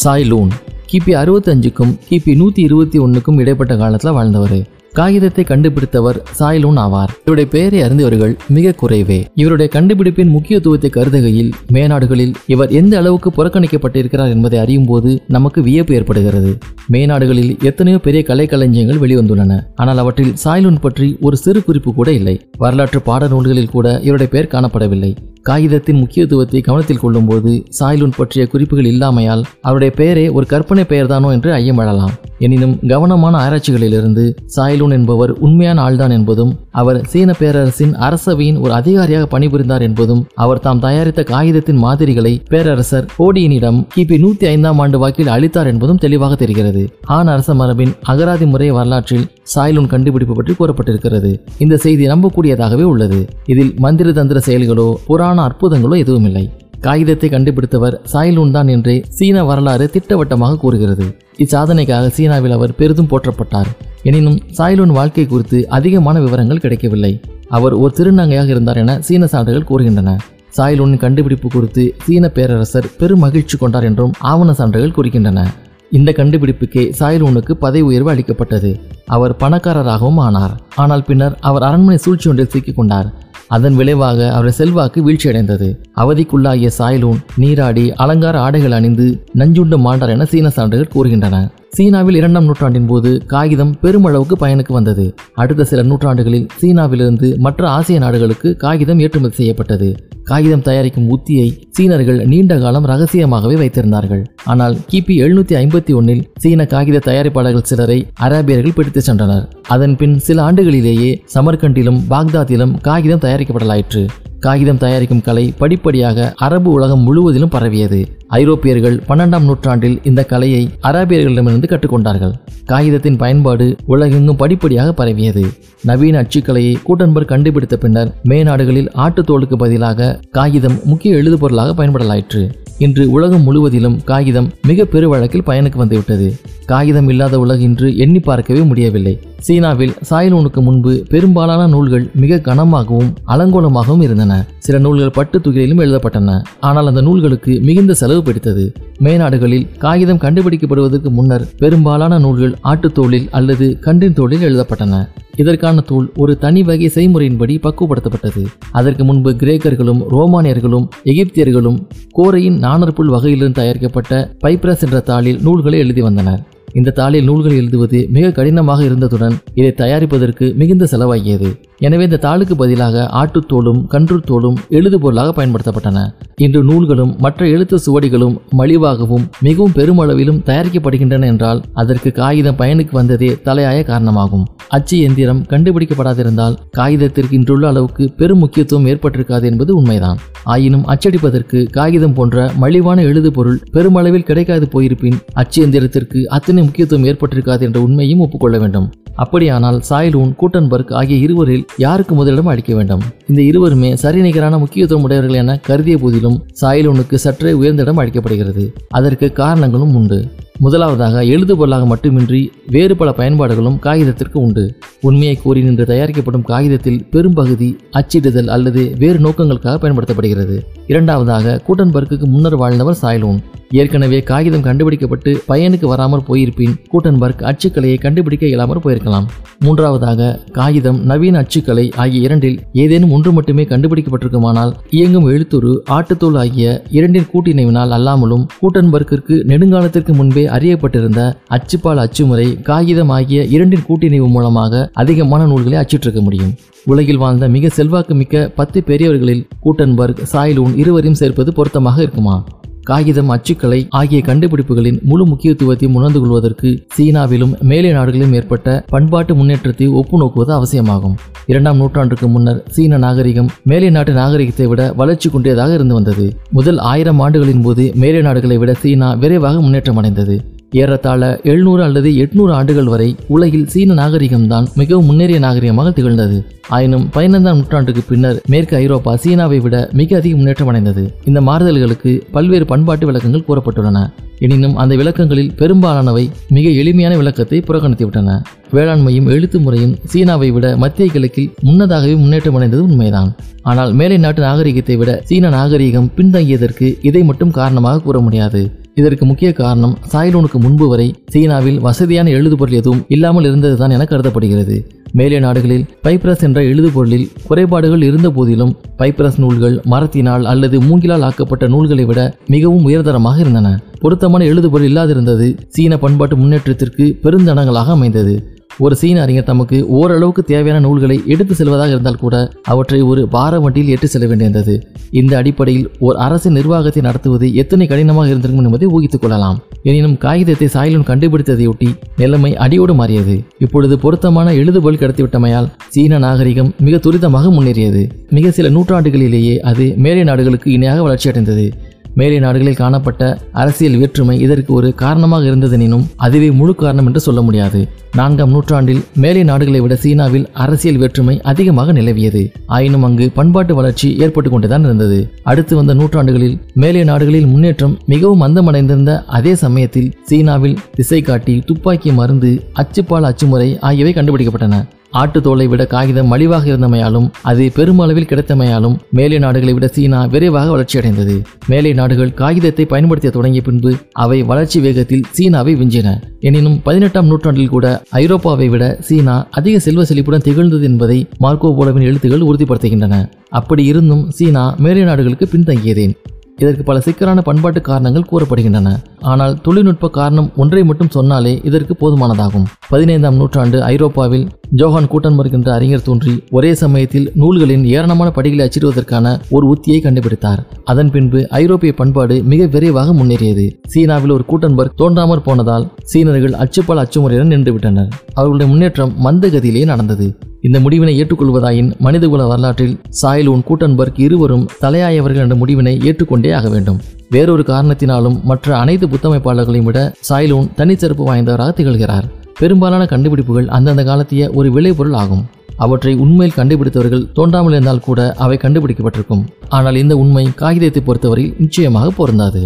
சாய் லூன் கிபி அறுபத்தஞ்சுக்கும் கிபி நூற்றி இருபத்தி ஒன்றுக்கும் இடைப்பட்ட காலத்தில் வாழ்ந்தவர். காகிதத்தை கண்டுபிடித்தவர் சாய்லூன் ஆவார். இவருடைய பெயரை அறிந்தவர்கள் மிக குறைவே. இவருடைய கண்டுபிடிப்பின் முக்கியத்துவத்தை கருதுகையில் மேநாடுகளில் இவர் எந்த அளவுக்கு புறக்கணிக்கப்பட்டிருக்கிறார் என்பதை அறியும் போது நமக்கு வியப்பு ஏற்படுகிறது. மேநாடுகளில் எத்தனையோ பெரிய கலைக்களஞ்சியங்கள் வெளிவந்துள்ளன. ஆனால் அவற்றில் சாய்லூன் பற்றி ஒரு சிறு குறிப்பு கூட இல்லை. வரலாற்று பாட நூல்களில் கூட இவருடைய பெயர் காணப்படவில்லை. காகிதத்தின் முக்கியத்துவத்தை கவனத்தில் கொள்ளும்போது சாய்லூன் பற்றிய குறிப்புகள் இல்லாமையால் அவருடைய பெயரே ஒரு கற்பனை பெயர்தானோ என்று ஐயமிடலாம் எனினும் கவனமான ஆராய்ச்சிகளிலிருந்து சாய்லூன் என்பவர் உண்மையான ஆள்தான் என்பதும் அவர் சீன பேரரசின் அரசவையின் ஒரு அதிகாரியாக பணிபுரிந்தார் என்பதும் அவர் தாம் தயாரித்த காகிதத்தின் மாதிரிகளை பேரரசர் கோடியினிடம் கிபி நூத்தி ஐந்தாம் ஆண்டு வாக்கில் அளித்தார் என்பதும் தெளிவாக தெரிகிறது. ஆண் அரச மரபின் அகராதி முறை வரலாற்றில் சாய்லூன் கண்டுபிடிப்பு பற்றி கூறப்பட்டிருக்கிறது. இந்த செய்தி நம்பக்கூடியதாகவே உள்ளது. இதில் மந்திர தந்திர செயல்களோ புராண அற்புதங்களோ எதுவும் இல்லை காகிதத்தை கண்டுபிடித்தவர் சாய்லூன் தான் என்றே சீன வரலாறு திட்டவட்டமாக கூறுகிறது. இச்சாதனைக்காக சீனாவில் அவர் பெரிதும் போற்றப்பட்டார். எனினும் சாய்லூன் வாழ்க்கை குறித்து அதிகமான விவரங்கள் கிடைக்கவில்லை. அவர் ஒரு திருநங்கையாக இருந்தார் என சீன சான்றுகள் கூறுகின்றன. சாய்லூனின் கண்டுபிடிப்பு குறித்து சீன பேரரசர் பெரும் மகிழ்ச்சி கொண்டார் என்றும் ஆவண சான்றுகள் குறிக்கின்றன இந்த கண்டுபிடிப்புக்கே சாய்லூனுக்கு பதவி உயர்வு அளிக்கப்பட்டது. அவர் பணக்காரராகவும் ஆனார். ஆனால் பின்னர் அவர் அரண்மனை சூழ்ச்சி ஒன்றில் சிக்கிக்கொண்டார் அதன் விளைவாக அவரது செல்வாக்கு வீழ்ச்சியடைந்தது. அவதிக்குள்ளாகிய சாய்லூன் நீராடி அலங்கார ஆடைகள் அணிந்து நஞ்சுண்டு மாண்டார் என சீன சான்றுகள் கூறுகின்றன. சீனாவில் இரண்டாம் நூற்றாண்டின் போது காகிதம் பெருமளவுக்கு பயனுக்கு வந்தது. அடுத்த சில நூற்றாண்டுகளில் சீனாவிலிருந்து மற்ற ஆசிய நாடுகளுக்கு காகிதம் ஏற்றுமதி செய்யப்பட்டது. காகிதம் தயாரிக்கும் உத்தியை சீனர்கள் நீண்ட காலம் ரகசியமாகவே வைத்திருந்தார்கள். ஆனால் கிபி எழுநூத்தி ஐம்பத்தி ஒன்னில் சீன காகித தயாரிப்பாளர்கள் சிலரை அராபியர்கள் பிடித்துச் சென்றனர். அதன் பின் சில ஆண்டுகளிலேயே சமர்கண்டிலும் பாக்தாத்திலும் காகிதம் தயாரிக்கப்படலாயிற்று. காகிதம் தயாரிக்கும் கலை படிப்படியாக அரபு உலகம் முழுவதிலும் பரவியது. ஐரோப்பியர்கள் பன்னெண்டாம் நூற்றாண்டில் இந்த கலையை அராபியர்களிடமிருந்து கற்றுக்கொண்டார்கள். காகிதத்தின் பயன்பாடு உலகெங்கும் படிப்படியாக பரவியது. நவீன அச்சுக்கலையை கூட்டன்பர் கண்டுபிடித்த பின்னர் மேநாடுகளில் ஆட்டுத்தோலுக்கு பதிலாக காகிதம் முக்கிய எழுதுபொருளாக பயன்படலாயிற்று. இன்று உலகம் முழுவதிலும் காகிதம் மிக பெருவழக்கில் பயனுக்கு வந்துவிட்டது. காகிதம் இல்லாத உலகு என்று எண்ணி பார்க்கவே முடியவில்லை. சீனாவில் சாயலூனுக்கு முன்பு பெரும்பாலான நூல்கள் மிக கனமாகவும் அலங்கோலமாகவும் இருந்தன. சில நூல்கள் பட்டு துகிலிலும் எழுதப்பட்டன. ஆனால் அந்த நூல்களுக்கு மிகுந்த செலவு பிடித்தது. மேநாடுகளில் காகிதம் கண்டுபிடிக்கப்படுவதற்கு முன்னர் பெரும்பாலான நூல்கள் ஆட்டுத்தோளில் அல்லது கன்றின் தோளில் எழுதப்பட்டன. இதற்கான தூள் ஒரு தனி வகை செய்முறையின்படி பக்குவப்படுத்தப்பட்டது. அதற்கு முன்பு கிரேக்கர்களும் ரோமானியர்களும் எகிப்தியர்களும் கோரையின் நாணற்புல் வகையிலிருந்து தயாரிக்கப்பட்ட பைப்ரஸ் என்ற தாளில் நூல்களை எழுதி வந்தனர். இந்த தாளில் நூல்கள் எழுதுவது மிக கடினமாக இருந்ததுடன் இதை தயாரிப்பதற்கு மிகுந்த செலவாகியது. எனவே இந்த தாளுக்கு பதிலாக ஆட்டுத்தோலும் கன்றுத்தோலும் எழுதுபொருளாக பயன்படுத்தப்பட்டன. இன்று நூல்களும் மற்ற எழுத்து சுவடிகளும் மலிவாகவும் மிகவும் பெருமளவிலும் தயாரிக்கப்படுகின்றன என்றால் அதற்கு காகிதம் பயனுக்கு வந்ததே தலையாய காரணமாகும். அச்சு எந்திரம் கண்டுபிடிக்கப்படாதிருந்தால் காகிதத்திற்கு இன்றுள்ள அளவுக்கு பெரும் முக்கியத்துவம் ஏற்பட்டிருக்காது என்பது உண்மைதான். ஆயினும் அச்சடிப்பதற்கு காகிதம் போன்ற மலிவான எழுதுபொருள் பெருமளவில் கிடைக்காது போயிருப்பின் அச்சு எந்திரத்திற்கு அத்தனை முக்கியத்துவம் ஏற்பட்டிருக்காது என்ற உண்மையும் ஒப்புக்கொள்ள வேண்டும். அப்படியானால் சாய்லூன் கூட்டன்பர்க் ஆகிய இருவரில் யாருக்கு முதலிடம் அளிக்க வேண்டும்? இந்த இருவருமே சரிநிகரான முக்கியத்துவம் உடையவர்கள் என கருதிய போதிலும் சாய்லூனுக்கு சற்றே உயர்ந்த இடம் அளிக்கப்படுகிறது. அதற்கு காரணங்களும் உண்டு. முதலாவதாக எழுதுபொருளாக மட்டுமின்றி வேறு பல பயன்பாடுகளும் காகிதத்திற்கு உண்டு. உண்மையை கூறி நின்று தயாரிக்கப்படும் காகிதத்தில் பெரும்பகுதி அச்சிடுதல் அல்லது வேறு நோக்கங்களுக்காக பயன்படுத்தப்படுகிறது. இரண்டாவதாக கூட்டன்பர்க்கு முன்னர் வாழ்ந்தவர் சாய்லூன் ஏற்கனவே காகிதம் கண்டுபிடிக்கப்பட்டு பயனுக்கு வராமல் போயிருப்பின் கூட்டன்பர்க் அச்சுக்கலையை கண்டுபிடிக்க இயலாமல் போயிருக்கலாம். மூன்றாவதாக காகிதம் நவீன அச்சுக்கலை ஆகிய இரண்டில் ஏதேனும் ஒன்று மட்டுமே கண்டுபிடிக்கப்பட்டிருக்குமானால் இயங்கும் எழுத்துரு ஆட்டுத்தோல் ஆகிய இரண்டின் கூட்டிணைவினால் அல்லாமலும் கூட்டன்பர்க்கிற்கு நெடுங்காலத்திற்கு முன்பே அறியப்பட்டிருந்த அச்சுப்பால் அச்சுமுறை காகிதம் ஆகிய இரண்டின் கூட்டிணைவு மூலமாக அதிகமான நூல்களை அச்சிட்டிருக்க முடியும். உலகில் வாழ்ந்த மிக செல்வாக்கு மிக்க பத்து பெரியவர்களில் கூட்டன்பர்க் சாய்லூன் இருவரையும் சேர்ப்பது பொருத்தமாக இருக்குமா? காகிதம் அச்சுக்கலை ஆகிய கண்டுபிடிப்புகளின் முழு முக்கியத்துவத்தையும் உணர்ந்து கொள்வதற்கு சீனாவிலும் மேலை நாடுகளிலும் ஏற்பட்ட பண்பாட்டு முன்னேற்றத்தை ஒப்புநோக்குவது அவசியமாகும். இரண்டாம் நூற்றாண்டுக்கு முன்னர் சீன நாகரிகம் மேலை நாட்டு நாகரிகத்தை விட வளர்ச்சி கொண்டதாக இருந்து வந்தது. முதல் ஆயிரம் ஆண்டுகளின் போது மேலை நாடுகளை விட சீனா விரைவாக முன்னேற்றம் அடைந்தது. ஏறத்தாழ எழுநூறு அல்லது எட்நூறு ஆண்டுகள் வரை உலகில் சீன நாகரிகம்தான் மிகவும் முன்னேறிய நாகரிகமாக திகழ்ந்தது. ஆயினும் பதினைந்தாம் நூற்றாண்டுக்கு பின்னர் மேற்கு ஐரோப்பா சீனாவை விட மிக அதிக முன்னேற்றம் அடைந்தது. இந்த மாறுதல்களுக்கு பல்வேறு பண்பாட்டு விளக்கங்கள் கூறப்பட்டுள்ளன. எனினும் அந்த விளக்கங்களில் பெரும்பாலானவை மிக எளிமையான விளக்கத்தை புறக்கணித்துவிட்டன. வேளாண்மையும் எழுத்து முறையும் சீனாவை விட மத்திய கிழக்கில் முன்னதாகவே முன்னேற்றம் அடைந்தது உண்மைதான். ஆனால் மேலை நாட்டு நாகரிகத்தை விட சீன நாகரிகம் பின்தங்கியதற்கு இதை மட்டும் காரணமாக கூற முடியாது. இதற்கு முக்கிய காரணம் சாய்லூனுக்கு முன்பு வரை சீனாவில் வசதியான எழுதுபொருள் எதுவும் இல்லாமல் இருந்ததுதான் என கருதப்படுகிறது. மேலே நாடுகளில் பைப்ரஸ் என்ற எழுதுபொருளில் குறைபாடுகள் இருந்த போதிலும் பைப்ரஸ் நூல்கள் மரத்தினால் அல்லது மூங்கிலால் ஆக்கப்பட்ட நூல்களை விட மிகவும் உயர்தரமாக இருந்தன. பொருத்தமான எழுதுபொருள் இல்லாதிருந்தது. சீன பண்பாட்டு முன்னேற்றத்திற்கு பெருந்தடங்களாக அமைந்தது. ஒரு சீன அறிஞர் தமக்கு ஓரளவுக்கு தேவையான நூல்களை எடுத்து செல்வதாக இருந்தால் கூட அவற்றை ஒரு பார வண்டியில் ஏற்று செல்ல வேண்டியிருந்தது. இந்த அடிப்படையில் ஒரு அரசின் நிர்வாகத்தை நடத்துவது எத்தனை கடினமாக இருந்திருக்கும் என்பதை ஊகித்துக் கொள்ளலாம். எனினும் காகிதத்தை சாயலும் கண்டுபிடித்ததையொட்டி நிலைமை அடியோடு மாறியது. இப்பொழுது பொருத்தமான எழுதுபொருள் கிடைத்துவிட்டமையால் சீன நாகரிகம் மிக துரிதமாக முன்னேறியது. மிக சில நூற்றாண்டுகளிலேயே அது மேலை நாடுகளுக்கு இணையாக வளர்ச்சியடைந்தது. மேலை நாடுகளில் காணப்பட்ட அரசியல் வேற்றுமை இதற்கு ஒரு காரணமாக இருந்ததெனினும் அதுவே முழு காரணம் என்று சொல்ல முடியாது. நான்காம் நூற்றாண்டில் மேலை நாடுகளை விட சீனாவில் அரசியல் வேற்றுமை அதிகமாக நிலவியது. ஆயினும் அங்கு பண்பாட்டு வளர்ச்சி ஏற்பட்டு கொண்டுதான் இருந்தது. அடுத்து வந்த நூற்றாண்டுகளில் மேலை நாடுகளில் முன்னேற்றம் மிகவும் மந்தமடைந்திருந்த அதே சமயத்தில் சீனாவில் திசை காட்டி துப்பாக்கி மருந்து அச்சுப்பால் அச்சுமுறை ஆகியவை கண்டுபிடிக்கப்பட்டன. ஆட்டுத்தோலை விட காகிதம் மலிவாக இருந்தமையாலும் அது பெருமளவில் கிடைத்தமையாலும் மேலை நாடுகளை விட சீனா விரைவாக வளர்ச்சியடைந்தது. மேலை நாடுகள் காகிதத்தை பயன்படுத்த தொடங்கிய பின்பு அவை வளர்ச்சி வேகத்தில் சீனாவை விஞ்சின. எனினும் பதினெட்டாம் நூற்றாண்டில் கூட ஐரோப்பாவை விட சீனா அதிக செல்வ செழிப்புடன் திகழ்ந்தது என்பதை மார்க்கோ போலவின் எழுத்துக்கள் உறுதிப்படுத்துகின்றன. அப்படி இருந்தும் சீனா மேலை நாடுகளுக்கு பின்தங்கியதேன். இதற்கு பல சிக்கலான பண்பாட்டு காரணங்கள் கூறப்படுகின்றன. ஆனால் தொழில்நுட்ப காரணம் ஒன்றை மட்டும் சொன்னாலே இதற்கு போதுமானதாகும். பதினைந்தாம் நூற்றாண்டு ஐரோப்பாவில் ஜோஹான் கூட்டன்பர்க் என்ற அறிஞர் தோன்றி ஒரே சமயத்தில் நூல்களின் ஏராளமான படிகளை அச்சிடுவதற்கான ஒரு உத்தியை கண்டுபிடித்தார். அதன் பின்பு ஐரோப்பிய பண்பாடு மிக விரைவாக முன்னேறியது. சீனாவில் ஒரு கூட்டன்பர்க் தோன்றாமற் போனதால் சீனர்கள் அச்சுப்பால் அச்சுமுறையுடன் நின்றுவிட்டனர். அவர்களுடைய முன்னேற்றம் மந்தகதியிலே நடந்தது. இந்த முடிவினை ஏற்றுக்கொள்வதாயின் மனிதகுல வரலாற்றில் சாயலூன் கூட்டன்பர்க் இருவரும் தலையாயவர்கள் என்ற முடிவினை ஏற்றுக்கொண்டே ஆக வேண்டும். வேறொரு காரணத்தினாலும் மற்ற அனைத்து புத்தமைப்பாளர்களையும் விட சாய்லூன் தனிச்சிறப்பு வாய்ந்தவராக திகழ்கிறார். பெரும்பாலான கண்டுபிடிப்புகள் அந்தந்த காலத்திய ஒரு விளைபொருள் ஆகும். அவற்றை உண்மையில் கண்டுபிடித்தவர்கள் தோன்றாமல் இருந்தால் கூட அவை கண்டுபிடிக்கப்பட்டிருக்கும். ஆனால் இந்த உண்மை காகிதத்தை பொறுத்தவரையில் நிச்சயமாக பொருந்தாது.